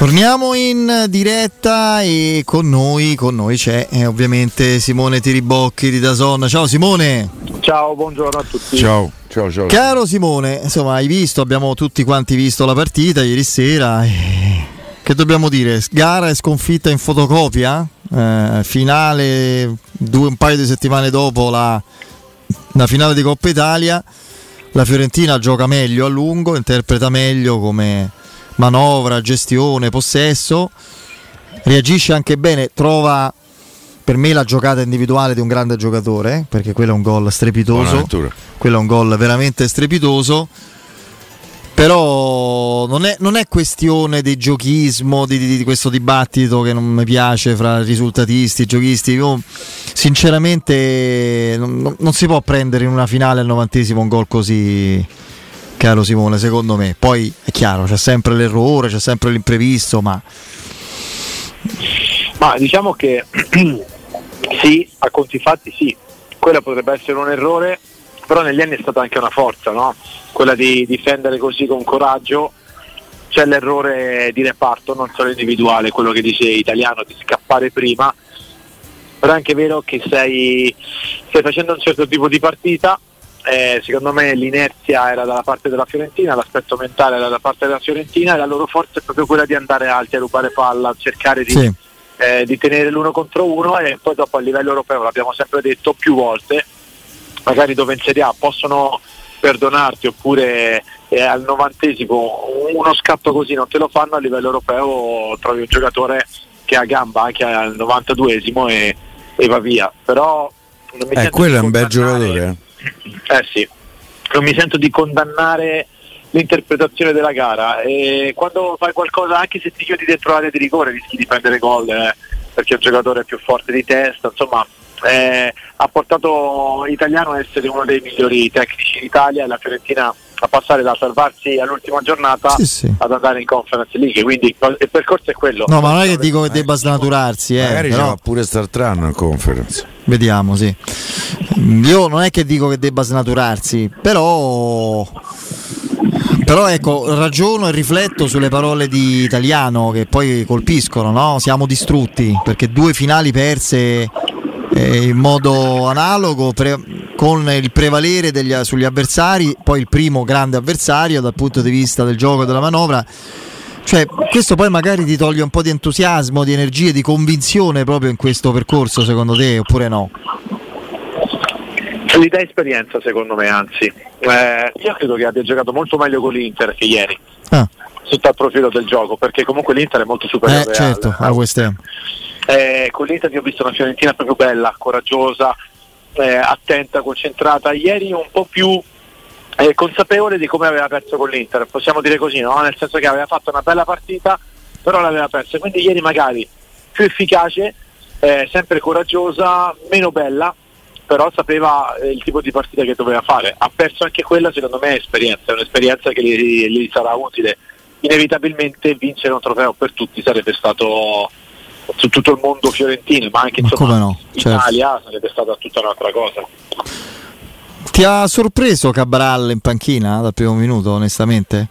Torniamo in diretta e con noi, con noi c'è eh, ovviamente Simone Tiribocchi di Dazon. Ciao Simone. Ciao, buongiorno a tutti. Ciao, ciao, ciao. Caro Simone, insomma, hai visto, abbiamo tutti quanti visto la partita ieri sera. E... Che dobbiamo dire? Gara e sconfitta in fotocopia? Eh, finale due, un paio di settimane dopo la, la finale di Coppa Italia. La Fiorentina gioca meglio a lungo, interpreta meglio come manovra, gestione, possesso, reagisce anche bene, trova per me la giocata individuale di un grande giocatore, perché quello è un gol strepitoso, quello è un gol veramente strepitoso. Però non è, non è questione di giochismo, di, di, di, questo dibattito che non mi piace fra risultatisti, giochisti. Io, sinceramente non, non si può prendere in una finale al novantesimo un gol così, caro Simone, secondo me. Poi è chiaro, c'è sempre l'errore, c'è sempre l'imprevisto, ma... Ma diciamo che sì, a conti fatti sì, quello potrebbe essere un errore, però negli anni è stata anche una forza, no? quella di difendere così con coraggio. C'è l'errore di reparto, non solo individuale, quello che dice italiano, di scappare prima, però è anche vero che sei, stai facendo un certo tipo di partita eh, secondo me l'inerzia era dalla parte della Fiorentina, l'aspetto mentale era dalla parte della Fiorentina e la loro forza è proprio quella di andare alti a rubare palla, a cercare di, sì. eh, di tenere l'uno contro uno e poi dopo a livello europeo, l'abbiamo sempre detto più volte, magari dove in Serie A possono perdonarti oppure eh, al novantesimo uno scatto così non te lo fanno, a livello europeo trovi un giocatore che ha gamba anche al 92esimo e, e va via. Però non mi eh, quello è un bel giocatore. Eh sì, non mi sento di condannare l'interpretazione della gara. E quando fai qualcosa anche se ti chiudi dentro l'area di rigore rischi di prendere gol eh, perché il giocatore è più forte di testa insomma eh, ha portato l'italiano a essere uno dei migliori tecnici d'Italia e la Fiorentina a passare da salvarsi all'ultima giornata sì, sì. ad andare in Conference League quindi il percorso è quello no ma non è che dico che debba snaturarsi eh, magari però... pure Startran in Conference vediamo sì io non è che dico che debba snaturarsi però però ecco, ragiono e rifletto sulle parole di Italiano che poi colpiscono, no? Siamo distrutti perché due finali perse eh, in modo analogo pre- con il prevalere degli, sugli avversari, poi il primo grande avversario dal punto di vista del gioco e della manovra. Cioè, questo poi magari ti toglie un po' di entusiasmo, di energie, di convinzione proprio in questo percorso, secondo te, oppure no? Gli dà esperienza, secondo me, anzi. Eh, io credo che abbia giocato molto meglio con l'Inter che ieri. Ah. Sotto il profilo del gioco, perché comunque l'Inter è molto superiore eh, certo, al, a West Ham. Eh, con l'Inter ho visto una Fiorentina proprio bella, coraggiosa, eh, attenta, concentrata. Ieri un po' più eh, consapevole di come aveva perso con l'Inter, possiamo dire così, no? nel senso che aveva fatto una bella partita, però l'aveva persa. Quindi ieri magari più efficace, eh, sempre coraggiosa, meno bella, però sapeva eh, il tipo di partita che doveva fare. Ha perso anche quella, secondo me, è esperienza, è un'esperienza che gli, gli sarà utile. Inevitabilmente vincere un trofeo per tutti sarebbe stato su tutto il mondo fiorentino, ma anche insomma, no? in certo. Italia sarebbe stata tutta un'altra cosa. Ti ha sorpreso Cabral in panchina dal primo minuto, onestamente?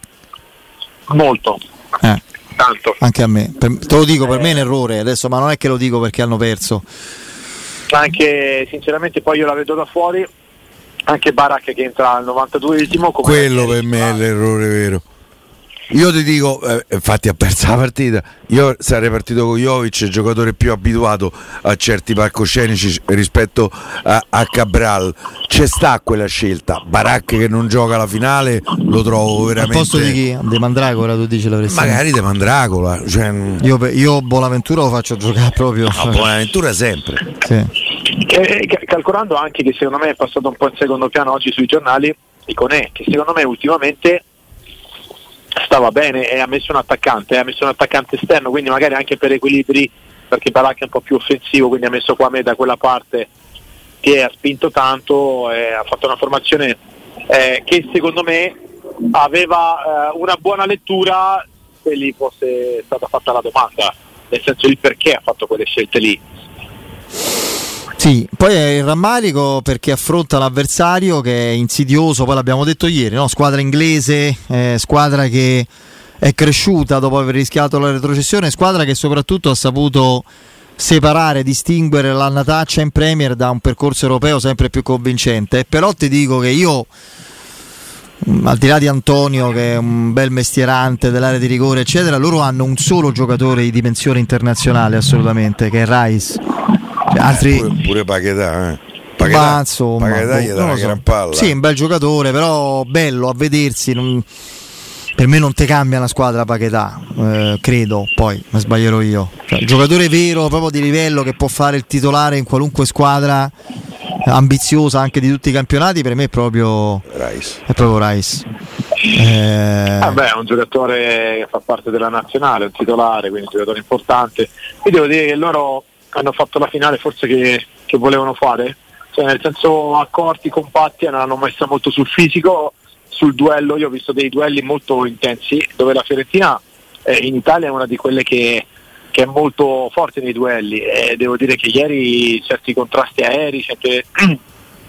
Molto. Eh. Tanto. Anche a me. Per, te lo dico, per eh. me è un errore adesso, ma non è che lo dico perché hanno perso. Anche sinceramente poi io la vedo da fuori, anche Barak che entra al 92esimo. Quello per me è l'errore vero. Io ti dico, eh, infatti ha perso la partita, io sarei partito con Jovic, giocatore più abituato a certi palcoscenici rispetto a, a Cabral. C'è sta quella scelta, Baracche che non gioca la finale lo trovo veramente... Al posto di chi? De Mandragola tu dici l'avresti Magari De Mandragola. Cioè... Io, io Bonaventura lo faccio giocare proprio... No, Bonaventura sempre. Sì. Eh, calcolando anche che secondo me è passato un po' in secondo piano oggi sui giornali, Iconè, che secondo me ultimamente stava bene e ha messo un attaccante, ha messo un attaccante esterno, quindi magari anche per equilibri, perché Balak è un po' più offensivo, quindi ha messo qua me da quella parte che ha spinto tanto, eh, ha fatto una formazione eh, che secondo me aveva eh, una buona lettura se gli fosse stata fatta la domanda, nel senso di perché ha fatto quelle scelte lì. Sì, poi è il rammarico perché affronta l'avversario che è insidioso, poi l'abbiamo detto ieri, no? squadra inglese, eh, squadra che è cresciuta dopo aver rischiato la retrocessione, squadra che soprattutto ha saputo separare, distinguere l'annataccia in Premier da un percorso europeo sempre più convincente. Però ti dico che io, mm, al di là di Antonio, che è un bel mestierante dell'area di rigore, eccetera, loro hanno un solo giocatore di dimensione internazionale, assolutamente, che è Rice. Altri... Eh, pure, pure Paquetà, eh. Paquetà, ma insomma, Paquetà gli dà una so. gran palla. Sì, un bel giocatore, però bello a vedersi. Non per me non ti cambia la squadra Paquetà, eh, credo, poi mi sbaglierò io. Cioè, giocatore vero, proprio di livello che può fare il titolare in qualunque squadra ambiziosa anche di tutti i campionati, per me è proprio Rice. È proprio Rice. Eh... Vabbè, è un giocatore che fa parte della nazionale, un titolare, quindi un giocatore importante. Io devo dire che loro hanno fatto la finale forse che, che volevano fare, cioè nel senso accorti, compatti, non hanno messo molto sul fisico. Sul duello, io ho visto dei duelli molto intensi dove la Fiorentina eh, in Italia è una di quelle che, che, è molto forte nei duelli. E devo dire che ieri certi contrasti aerei, certe,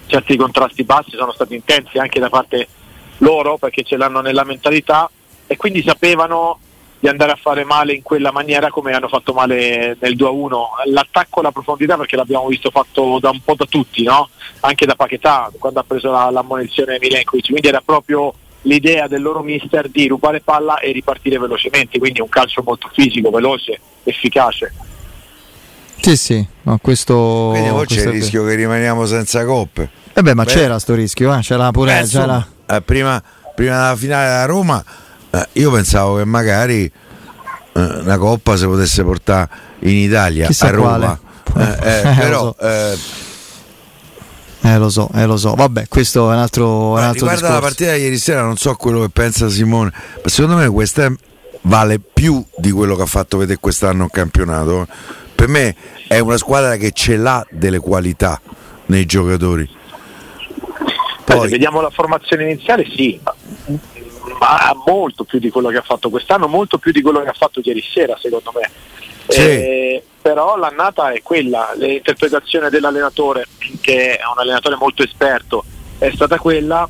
certi contrasti bassi sono stati intensi anche da parte loro perché ce l'hanno nella mentalità. E quindi sapevano di andare a fare male in quella maniera come hanno fatto male nel 2-1. L'attacco alla profondità perché l'abbiamo visto fatto da un po' da tutti, no? anche da Paquetà quando ha preso la, l'ammonizione Milenkovic, quindi era proprio l'idea del loro mister di rubare palla e ripartire velocemente, quindi un calcio molto fisico, veloce, efficace. Sì, sì, no, questo. Quindi poi c'è il rischio che rimaniamo senza coppe. Eh beh, ma beh. c'era sto rischio, eh? c'era pure. Eh, c'era... Eh, prima, prima della finale della Roma eh, io pensavo che magari eh, una coppa si potesse portare in Italia Chissà a Roma. Eh, eh, però eh, eh, lo so, eh, lo so. Vabbè, questo è un altro, un altro Riguarda discorso. la partita di ieri sera, non so quello che pensa Simone, ma secondo me questa vale più di quello che ha fatto vedere quest'anno il campionato. Per me è una squadra che ce l'ha delle qualità nei giocatori. Poi, se vediamo la formazione iniziale, sì, ma molto più di quello che ha fatto quest'anno, molto più di quello che ha fatto ieri sera, secondo me. Sì. Eh, però l'annata è quella, l'interpretazione dell'allenatore, che è un allenatore molto esperto, è stata quella,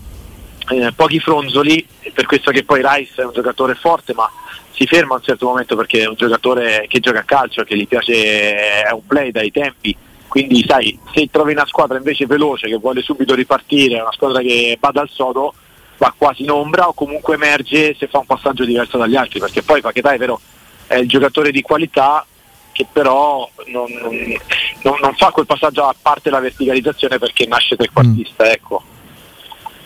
eh, pochi fronzoli, per questo che poi Rice è un giocatore forte, ma si ferma a un certo momento perché è un giocatore che gioca a calcio, che gli piace, è un play dai tempi, quindi sai, se trovi una squadra invece veloce che vuole subito ripartire, una squadra che va dal sodo, va quasi in ombra o comunque emerge se fa un passaggio diverso dagli altri, perché poi Paquetà è vero, è il giocatore di qualità che però non, non, non, fa quel passaggio a parte la verticalizzazione perché nasce trequartista, mm. ecco.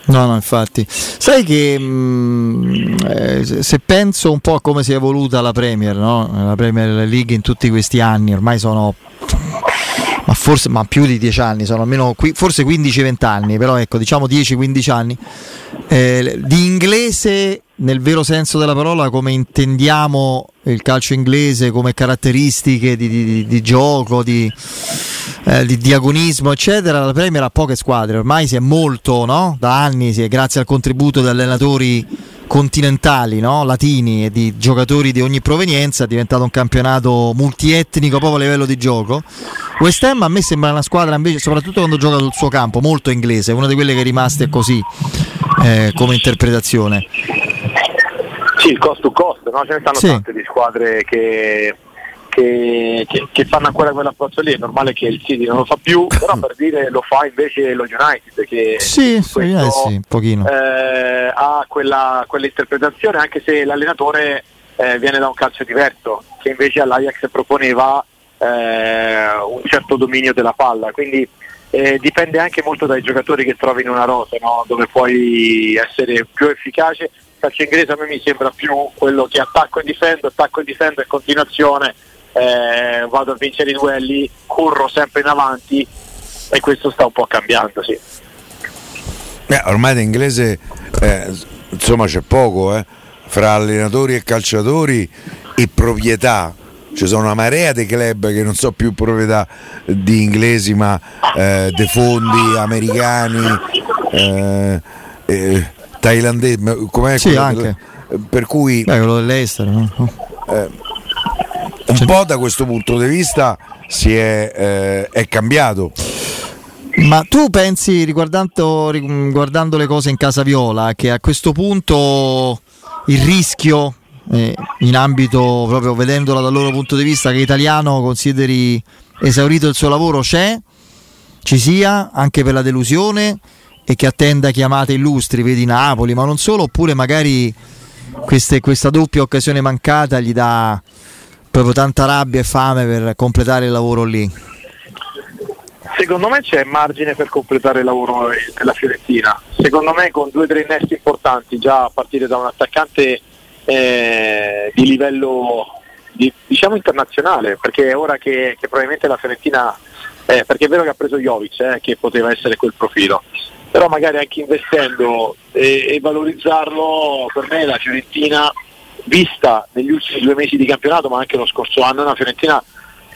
No, no, infatti. Sai che mh, mm, eh, se penso un po' a come si è evoluta la Premier, no? la Premier League in tutti questi anni, ormai sono ma forse ma più di 10 anni, sono almeno forse 15-20 anni, però ecco, diciamo 10-15 anni. Eh, di inglese nel vero senso della parola come intendiamo il calcio inglese come caratteristiche di, di, di gioco, di, eh, di, diagonismo, eccetera, la Premier ha poche squadre, ormai si è molto, no? da anni, è, grazie al contributo di allenatori continentali, no? latini e di giocatori di ogni provenienza, è diventato un campionato multietnico proprio a livello di gioco. West Ham a me sembra una squadra invece, soprattutto quando gioca sul suo campo, molto inglese, una di quelle che è rimaste così eh, come interpretazione. Sì, il cost to cost, no? ce ne stanno sì. tante di squadre che, che, che, che, fanno ancora quell'approccio lì, è normale che il City non lo fa più, però per dire lo fa invece lo United che sì, questo, eh sì, un pochino. Eh, ha quella, quell'interpretazione anche se l'allenatore eh, viene da un calcio diverso, che invece all'Ajax proponeva eh, un certo dominio della palla, quindi eh, dipende anche molto dai giocatori che trovi in una rosa, no? dove puoi essere più efficace calcio inglese a me mi sembra più quello che attacco e difendo, attacco e difendo e continuazione, eh, vado a vincere i duelli, corro sempre in avanti e questo sta un po' cambiando, sì. Eh, ormai in inglese eh, insomma c'è poco, eh. fra allenatori e calciatori e proprietà. Ci sono una marea di club che non so più proprietà di inglesi ma eh, dei fondi americani. Eh, eh, thailandese, com'è sì, anche. Per cui... Beh, quello dell'estero. No? Eh, un po' da questo punto di vista si è, eh, è cambiato. Ma tu pensi, riguardando, riguardando, le cose in casa Viola, che a questo punto il rischio eh, in ambito proprio vedendola dal loro punto di vista che italiano consideri esaurito il suo lavoro c'è, ci sia anche per la delusione e che attenda chiamate illustri, vedi Napoli, ma non solo, oppure magari queste, questa doppia occasione mancata gli dà proprio tanta rabbia e fame per completare il lavoro lì. Secondo me c'è margine per completare il lavoro della Fiorentina. Secondo me con due o tre innesti importanti, già a partire da un attaccante eh, di livello di, diciamo internazionale, perché è ora che, che probabilmente la Fiorentina, eh, perché è vero che ha preso Jovic, eh, che poteva essere quel profilo, però magari anche investendo e, e valorizzarlo, per me la Fiorentina, vista negli ultimi due mesi di campionato, ma anche lo scorso anno, una Fiorentina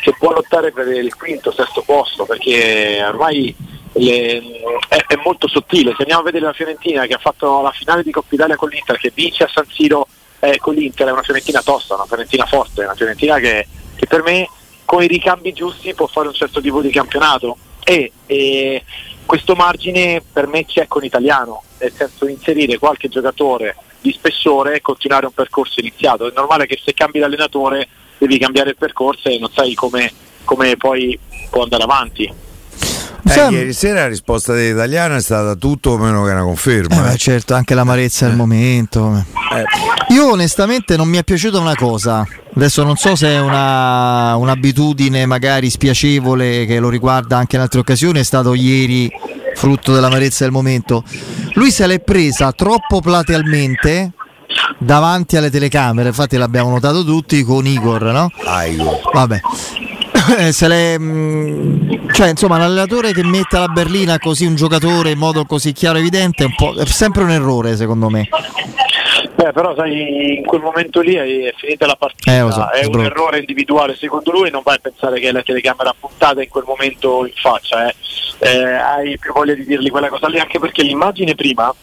che può lottare per il quinto, sesto posto, perché ormai le, è, è, molto sottile. Se andiamo a vedere la Fiorentina che ha fatto la finale di Coppa Italia con l'Inter, che vince a San Siro eh, con l'Inter, è una Fiorentina tosta, una Fiorentina forte, una Fiorentina che, che, per me con i ricambi giusti può fare un certo tipo di campionato. E, e questo margine per me c'è con Italiano, nel senso inserire qualche giocatore di spessore e continuare un percorso iniziato. È normale che se cambi l'allenatore devi cambiare il percorso e non sai come, come poi può andare avanti. Eh, ieri sera la risposta dell'italiano è stata tutto meno che una conferma. Eh, beh, certo, anche l'amarezza del eh. momento. Eh. Io onestamente non mi è piaciuta una cosa. Adesso non so se è una, un'abitudine magari spiacevole che lo riguarda anche in altre occasioni, è stato ieri frutto dell'amarezza del momento. Lui se l'è presa troppo platealmente davanti alle telecamere, infatti l'abbiamo notato tutti con Igor, no? Ah, Igor. Vabbè. Se le, mm, cioè, insomma, l'allenatore che mette alla berlina così un giocatore in modo così chiaro e evidente è, un è sempre un errore, secondo me. Beh, però sai, in quel momento lì è finita la partita, eh, so, è un errore individuale secondo lui, non vai a pensare che è la telecamera puntata in quel momento in faccia, eh. Eh, hai più voglia di dirgli quella cosa lì, anche perché l'immagine prima,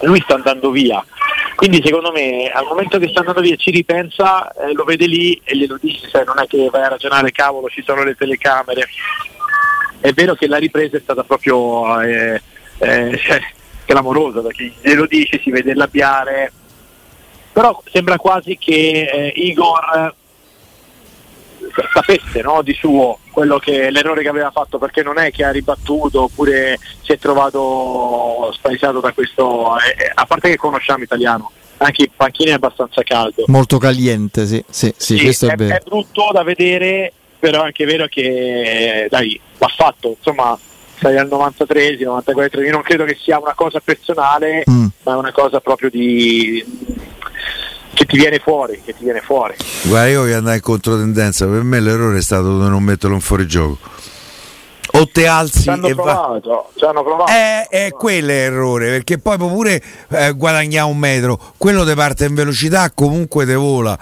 lui sta andando via, quindi secondo me al momento che sta andando via ci ripensa, eh, lo vede lì e glielo dice, sai, non è che vai a ragionare, cavolo, ci sono le telecamere. È vero che la ripresa è stata proprio eh, eh, cioè, clamorosa, perché glielo dice, si vede il labiale, però sembra quasi che eh, Igor sapesse no, di suo quello che l'errore che aveva fatto perché non è che ha ribattuto oppure si è trovato spaesato da questo eh, a parte che conosciamo italiano anche il panchino è abbastanza caldo molto caliente sì, sì, sì, sì questo è, è, è, brutto da vedere però è anche vero che dai va fatto insomma sei al 93 94 io non credo che sia una cosa personale mm. ma è una cosa proprio di che ti viene fuori, che ti viene fuori. Guarda, io voglio andare in controtendenza, per me l'errore è stato di non metterlo in fuorigioco. O te alzi ci hanno e provato, ci hanno provato. Eh, è quello l'errore, perché poi pure eh, guadagnare un metro, quello ti parte in velocità, comunque te vola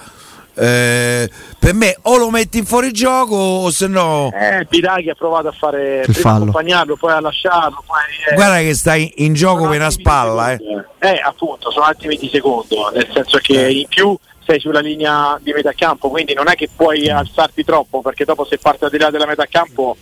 eh, per me o lo metti in fuorigioco o se no eh, Piraghi ha provato a fare Il prima fallo. accompagnarlo poi a lasciarlo poi, eh, guarda che stai in gioco per una spalla eh. eh appunto sono attimi di secondo nel senso che eh. in più sei sulla linea di metà campo quindi non è che puoi alzarti troppo perché dopo se parti al di là della metà campo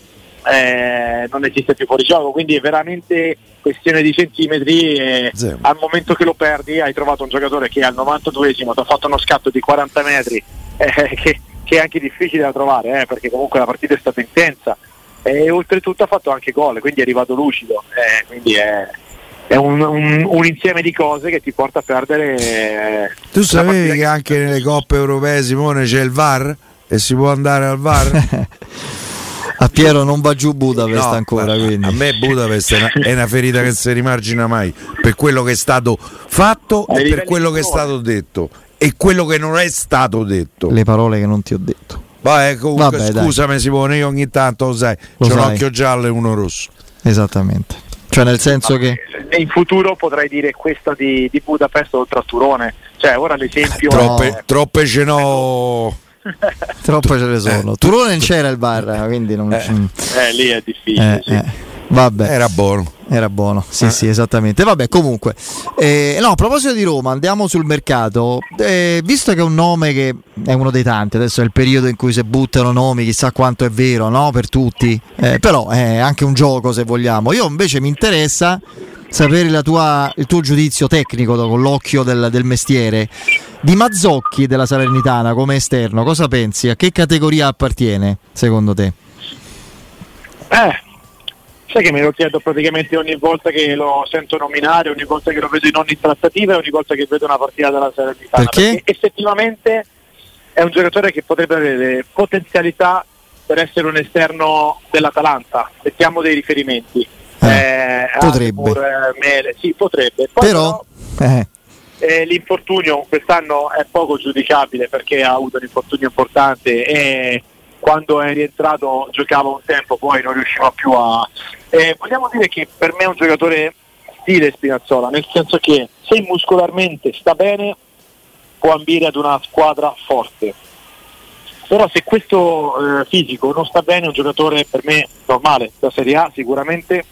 eh, non esiste più fuori gioco, quindi è veramente questione di centimetri e al momento che lo perdi hai trovato un giocatore che al 92esimo ti ha fatto uno scatto di 40 metri eh, che, che, è anche difficile da trovare eh, perché comunque la partita è stata intensa e oltretutto ha fatto anche gol, quindi è arrivato lucido, eh, quindi è, è un, un, un, insieme di cose che ti porta a perdere. Eh, tu sapevi che anche nelle coppe europee Simone c'è il VAR e si può andare al VAR? A Piero non va giù Budapest no, ancora. A me Budapest è una, è una, ferita che si rimargina mai per quello che è stato fatto e per quello che è stato detto e quello che non è stato detto. Le parole che non ti ho detto. Vabbè, comunque, Vabbè, scusami dai. Simone, io ogni tanto lo sai, lo c'è sai. un occhio giallo e uno rosso. Esattamente. Cioè nel senso che... In futuro potrei dire questa di, di Budapest oltre a Turone. Cioè ora l'esempio... Troppe, è... troppe ce n'ho Troppe ce ne sono. Eh, Turone c'era il bar, quindi non. Eh, eh lì è difficile. Eh, sì. Eh. Vabbè. Era buono. Era buono, sì, eh. sì, esattamente. Vabbè, comunque, eh, no, a proposito di Roma, andiamo sul mercato. Eh, visto che è un nome che è uno dei tanti, adesso è il periodo in cui si buttano nomi, chissà quanto è vero, no? Per tutti, però è anche un gioco se vogliamo. Io invece mi interessa sapere tua, il tuo giudizio tecnico con l'occhio del, del, mestiere. Di Mazzocchi della Salernitana come esterno, cosa pensi? A che categoria appartiene secondo te? Eh, sai che me lo chiedo praticamente ogni volta che lo sento nominare, ogni volta che lo vedo in ogni trattativa e ogni volta che vedo una partita della Salernitana. Perché? perché effettivamente è un giocatore che potrebbe avere potenzialità per essere un esterno dell'Atalanta. Mettiamo dei riferimenti. Eh, eh, potrebbe. Pur, Mele. Sì, potrebbe. Poi però, però eh. Eh, l'infortunio quest'anno è poco giudicabile perché ha avuto un infortunio importante e quando è rientrato giocava un tempo, poi non riusciva più a... Eh, vogliamo dire che per me è un giocatore stile Spinazzola, nel senso che se muscolarmente sta bene può ambire ad una squadra forte. Però se questo eh, fisico non sta bene è un giocatore per me normale, da Serie A sicuramente,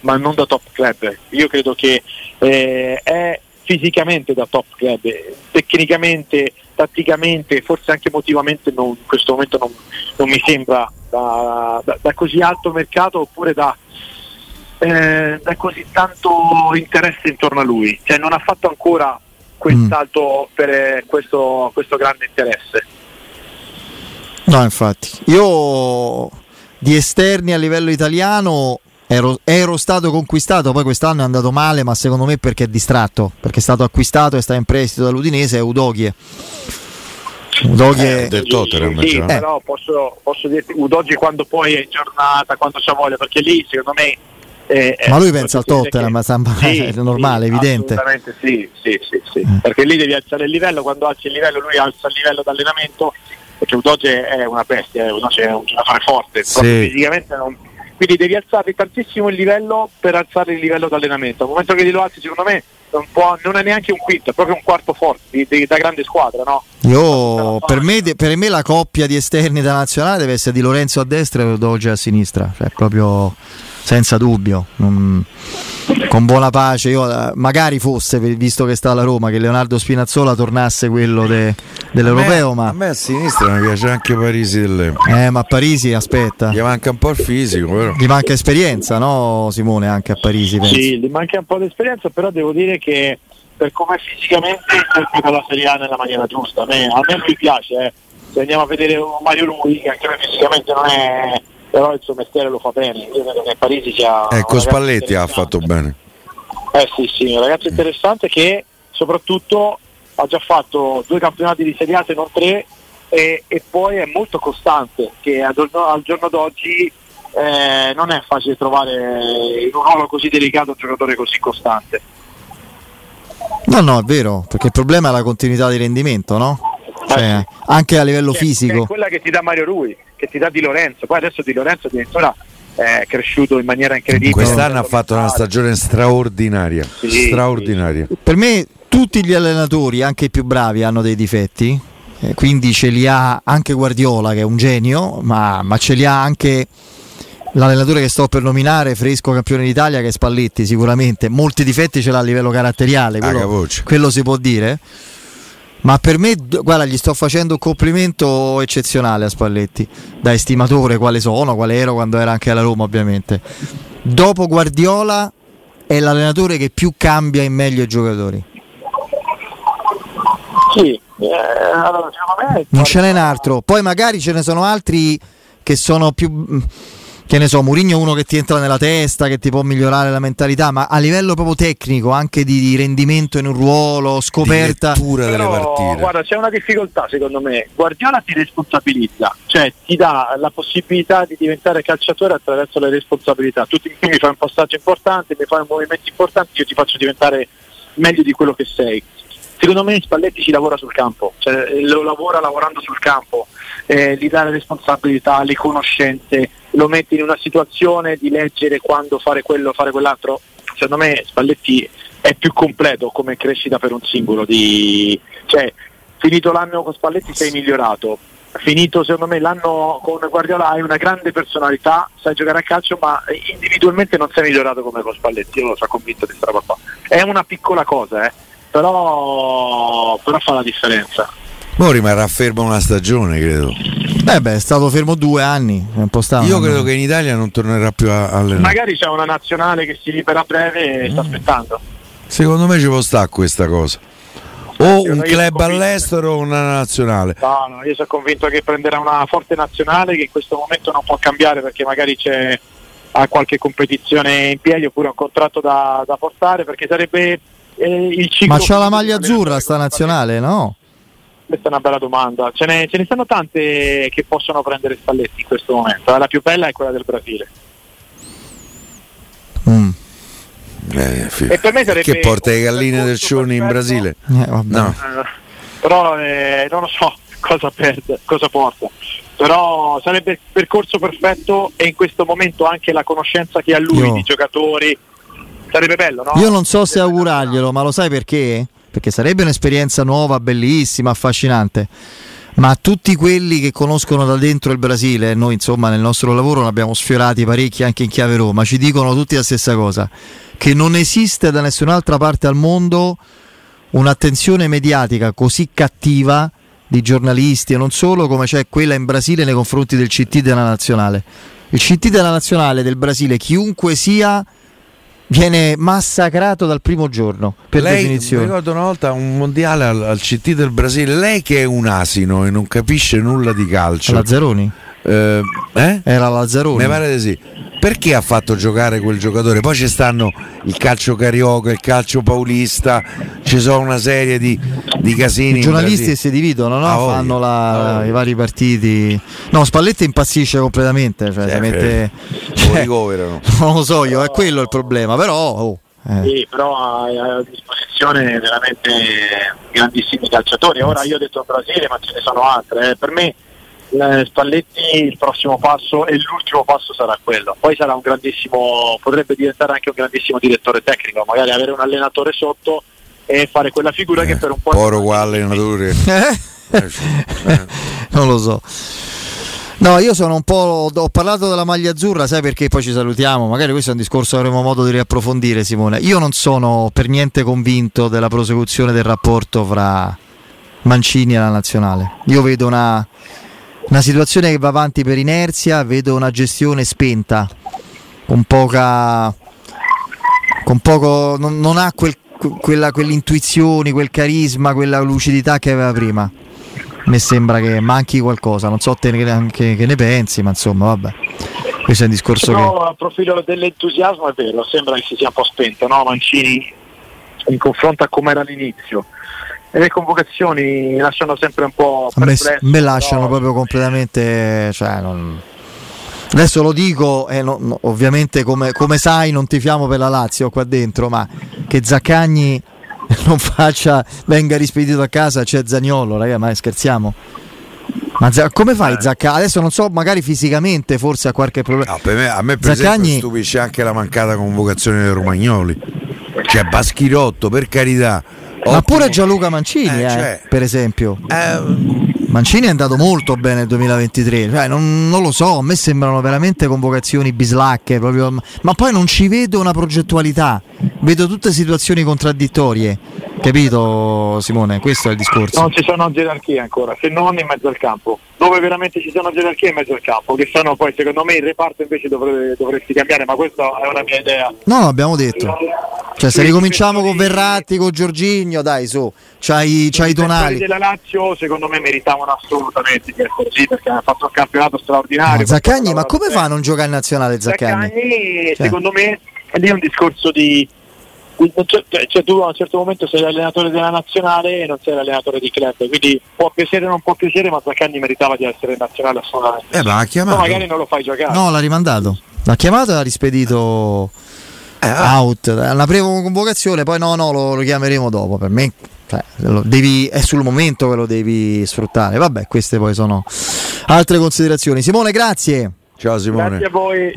ma non da top club. Io credo che eh, è fisicamente da top club, tecnicamente, tatticamente, forse anche emotivamente non, in questo momento non, non mi sembra da, da, da, così alto mercato oppure da, eh, da, così tanto interesse intorno a lui. Cioè non ha fatto ancora quel mm. per eh, questo, questo grande interesse. No, infatti, io di esterni a livello italiano ero, ero, stato conquistato, poi quest'anno è andato male, ma secondo me perché è distratto, perché è stato acquistato e sta in prestito dall'Udinese, è Udoghie. Udoghie eh, del Tottenham, sì, sì, eh. però posso, posso dirti Udoghie quando poi è in giornata, quando c'ha voglia, perché lì secondo me eh, ma lui pensa al Tottenham, che... sì, è normale, sì, evidente. Assolutamente sì, sì, sì, sì. Mm. perché lì devi alzare il livello, quando alzi il livello lui alza il livello d'allenamento, perché Udoge è una bestia, Udoge è un giocatore forte, sì. fisicamente non... quindi devi alzare tantissimo il livello per alzare il livello d'allenamento. Al momento che li lo alzi secondo me non, è neanche un quinto, è proprio un quarto forte di, di, da grande squadra. No? Io, per, me, per, me, la coppia di esterni da nazionale deve essere di Lorenzo a destra e Udoge a sinistra, cioè proprio senza dubbio. Non con buona pace, io, eh, magari fosse, visto che sta alla Roma, che Leonardo Spinazzola tornasse quello de, dell'Europeo. A me, ma... a me a sinistra mi piace anche Parisi delle... Eh, ma Parisi aspetta. Gli manca un po' il fisico, però. Gli manca esperienza, no Simone, anche a Parisi? Penso. Sì, gli manca un po' di esperienza, però devo dire che per come fisicamente interpreta la Serie A nella maniera giusta. A me, a me mi piace, eh. se andiamo a vedere Mario Rui, che anche a me fisicamente non è però il suo mestiere lo fa bene. Io credo che Parisi sia. Ecco, Spalletti ha fatto bene. Eh sì, sì, un ragazzo interessante che soprattutto ha già fatto due campionati di Serie A se non tre e, e poi è molto costante, che ad, al giorno d'oggi eh, non è facile trovare in un ruolo così delicato un giocatore così costante. No, no, è vero, perché il problema è la continuità di rendimento, no? Cioè, anche a livello cioè, fisico. È quella che ti dà Mario Rui che ti dà Di Lorenzo, poi adesso Di Lorenzo addirittura è cresciuto in maniera incredibile. Quest'anno ha fatto una stagione straordinaria, sì, straordinaria. Sì. Per me tutti gli allenatori, anche i più bravi, hanno dei difetti, eh, quindi ce li ha anche Guardiola che è un genio, ma, ma ce li ha anche l'allenatore che sto per nominare, fresco campione d'Italia, che è Spalletti sicuramente. Molti difetti ce l'ha a livello caratteriale, quello, quello si può dire. Ma per me, guarda, gli sto facendo un complimento eccezionale a Spalletti, da estimatore quale sono, quale ero quando era anche alla Roma ovviamente. Dopo Guardiola è l'allenatore che più cambia in meglio i giocatori. Sì, eh, allora, non ce n'è un altro. Poi magari ce ne sono altri che sono più che ne so, Murigno è uno che ti entra nella testa, che ti può migliorare la mentalità, ma a livello proprio tecnico, anche di, di rendimento in un ruolo, scoperta. Di delle partite. Guarda, c'è una difficoltà secondo me. Guardiola ti responsabilizza, cioè ti dà la possibilità di diventare calciatore attraverso le responsabilità. Tu mi fai un passaggio importante, mi fai un movimento importante, io ti faccio diventare meglio di quello che sei. Secondo me Spalletti ci lavora sul campo, cioè lo lavora lavorando sul campo, eh, gli dà le responsabilità, le conoscenze, lo metti in una situazione di leggere quando fare quello, fare quell'altro. Secondo me Spalletti è più completo come crescita per un singolo. Di... Cioè, finito l'anno con Spalletti sei migliorato. Finito secondo me l'anno con Guardiola hai una grande personalità, sai giocare a calcio, ma individualmente non sei migliorato come con Spalletti, io lo sono convinto di questa roba È una piccola cosa, eh però, però fa la differenza. Ora rimarrà fermo una stagione, credo. Eh beh, è stato fermo due anni. È un po' stato, Io credo che in Italia non tornerà più a allenare. Magari c'è una nazionale che si libera a breve e sta aspettando. Secondo me ci può stare questa cosa. O Io un club all'estero o una nazionale. No, no, io sono convinto che prenderà una forte nazionale che in questo momento non può cambiare perché magari c'è ha qualche competizione in piedi oppure un contratto da, da portare perché sarebbe eh, il ciclo. Ma c'ha la maglia azzurra sta nazionale, no? Questa è una bella domanda. Ce ne, ce ne stanno tante che possono prendere Spalletti in questo momento. La più bella è quella del Brasile. Mm. Eh, E per me sarebbe che porta le galline del Cioni in. Brasile? Eh, vabbè. No. Eh, però eh, non lo so cosa perde, cosa porta. Però sarebbe il percorso perfetto e in questo momento anche la conoscenza che ha lui Io- di giocatori. Sarebbe bello, no? Io non so se augurarglielo, ma lo sai perché? Perché sarebbe un'esperienza nuova, bellissima, affascinante. Ma tutti quelli che conoscono da dentro il Brasile, noi insomma nel nostro lavoro ne abbiamo sfiorati parecchi anche in chiave Roma, ci dicono tutti la stessa cosa, che non esiste da nessun'altra parte al mondo un'attenzione mediatica così cattiva di giornalisti e non solo come c'è quella in Brasile nei confronti del CT della nazionale. Il CT della nazionale del Brasile, chiunque sia, viene massacrato dal primo giorno, per lei, mi definizione. ricordo una volta un mondiale al, al CT del Brasile, lei che è un asino e non capisce nulla di calcio. Lazzaroni? Eh, eh? Era Lazzaroni. Mi pare di sì. Perché ha fatto giocare quel giocatore? Poi ci stanno il calcio carioca, il calcio paulista, ci sono una serie di, di casini. I giornalisti si dividono, no? Ah, fanno la- Ah, i vari partiti. No, Spalletti impazzisce completamente. Cioè, Sì, si mette- cioè, non lo so io, è quello il problema. Però, oh, eh. Sì, però ha a disposizione veramente grandissimi calciatori. Ora io ho detto Brasile, ma ce ne sono altre. eh. Per me Spalletti il prossimo passo e l'ultimo passo sarà quello. Poi sarà un grandissimo, potrebbe diventare anche un grandissimo direttore tecnico, magari avere un allenatore sotto e fare quella figura che per un po' Poro qua allenatore. Eh? non lo so. No, io sono un po'. Ho parlato della maglia azzurra, sai perché poi ci salutiamo. Magari questo è un discorso che avremo modo di riapprofondire, Simone. Io non sono per niente convinto della prosecuzione del rapporto fra Mancini e la nazionale. Io vedo una, una situazione che va avanti per inerzia, vedo una gestione spenta, con poca. con poco. non, non ha quel, quella, quell'intuizione, quel carisma, quella lucidità che aveva prima. Mi sembra che manchi qualcosa, non so te che, che- che ne pensi, ma insomma, vabbè. Questo è un discorso No, che. a profilo dell'entusiasmo è vero, sembra che si sia un po' spento, no? Mancini in confronto a come era all'inizio. E le convocazioni lasciano sempre un po' A me, me lasciano però- proprio completamente. Cioè, non- Adesso lo dico, e no- no, ovviamente come, come sai non tifiamo per la Lazio qua dentro, ma che Zaccagni non faccia, venga rispedito a casa, c'è Zagnolo, ragazzi, ma scherziamo. Ma Za- come fai Eh. Zaccagni? Adesso non so, magari fisicamente forse ha qualche problema. No, per me- a me per Zaccagni- esempio stupisce anche la mancata convocazione dei Romagnoli. Cioè Baschirotto, per carità. Ma ottimo. pure Gianluca Mancini, Eh, eh, cioè- per esempio. Eh, Mancini è andato molto bene nel 2023, cioè, non, non lo so, a me sembrano veramente convocazioni bislacche, proprio, ma poi non ci vedo una progettualità, vedo tutte situazioni contraddittorie, capito Simone? Questo è il discorso. Non ci sono gerarchie ancora, se non in mezzo al campo. Dove veramente ci sono gerarchie in mezzo al campo, che sono poi secondo me il reparto invece dovrebbe, dovresti cambiare, ma questa è una mia idea. No, l'abbiamo detto. Cioè, se ricominciamo con Verratti, con Giorginio, dai su, c'hai, c'hai i I tonali. della Lazio secondo me meritavano assolutamente di essere così perché hanno fatto un campionato straordinario. No, Zaccagni, ma come fa a non giocare in nazionale Zaccagni? Zaccagni, Cioè. secondo me è lì un discorso di cioè, cioè, tu a un certo momento sei l'allenatore della nazionale e non sei l'allenatore di club quindi può piacere o non può piacere ma Zaccagni meritava di essere in nazionale assolutamente eh, ma ha ma chiamato. magari non lo fai giocare No, l'ha rimandato. L'ha chiamato e l'ha rispedito Eh, ah, out. Una convocazione, poi no, no, lo, lo chiameremo dopo. Per me cioè, lo devi- è sul momento che lo devi sfruttare. Vabbè, queste poi sono altre considerazioni. Simone, grazie. ciao Simone. grazie a voi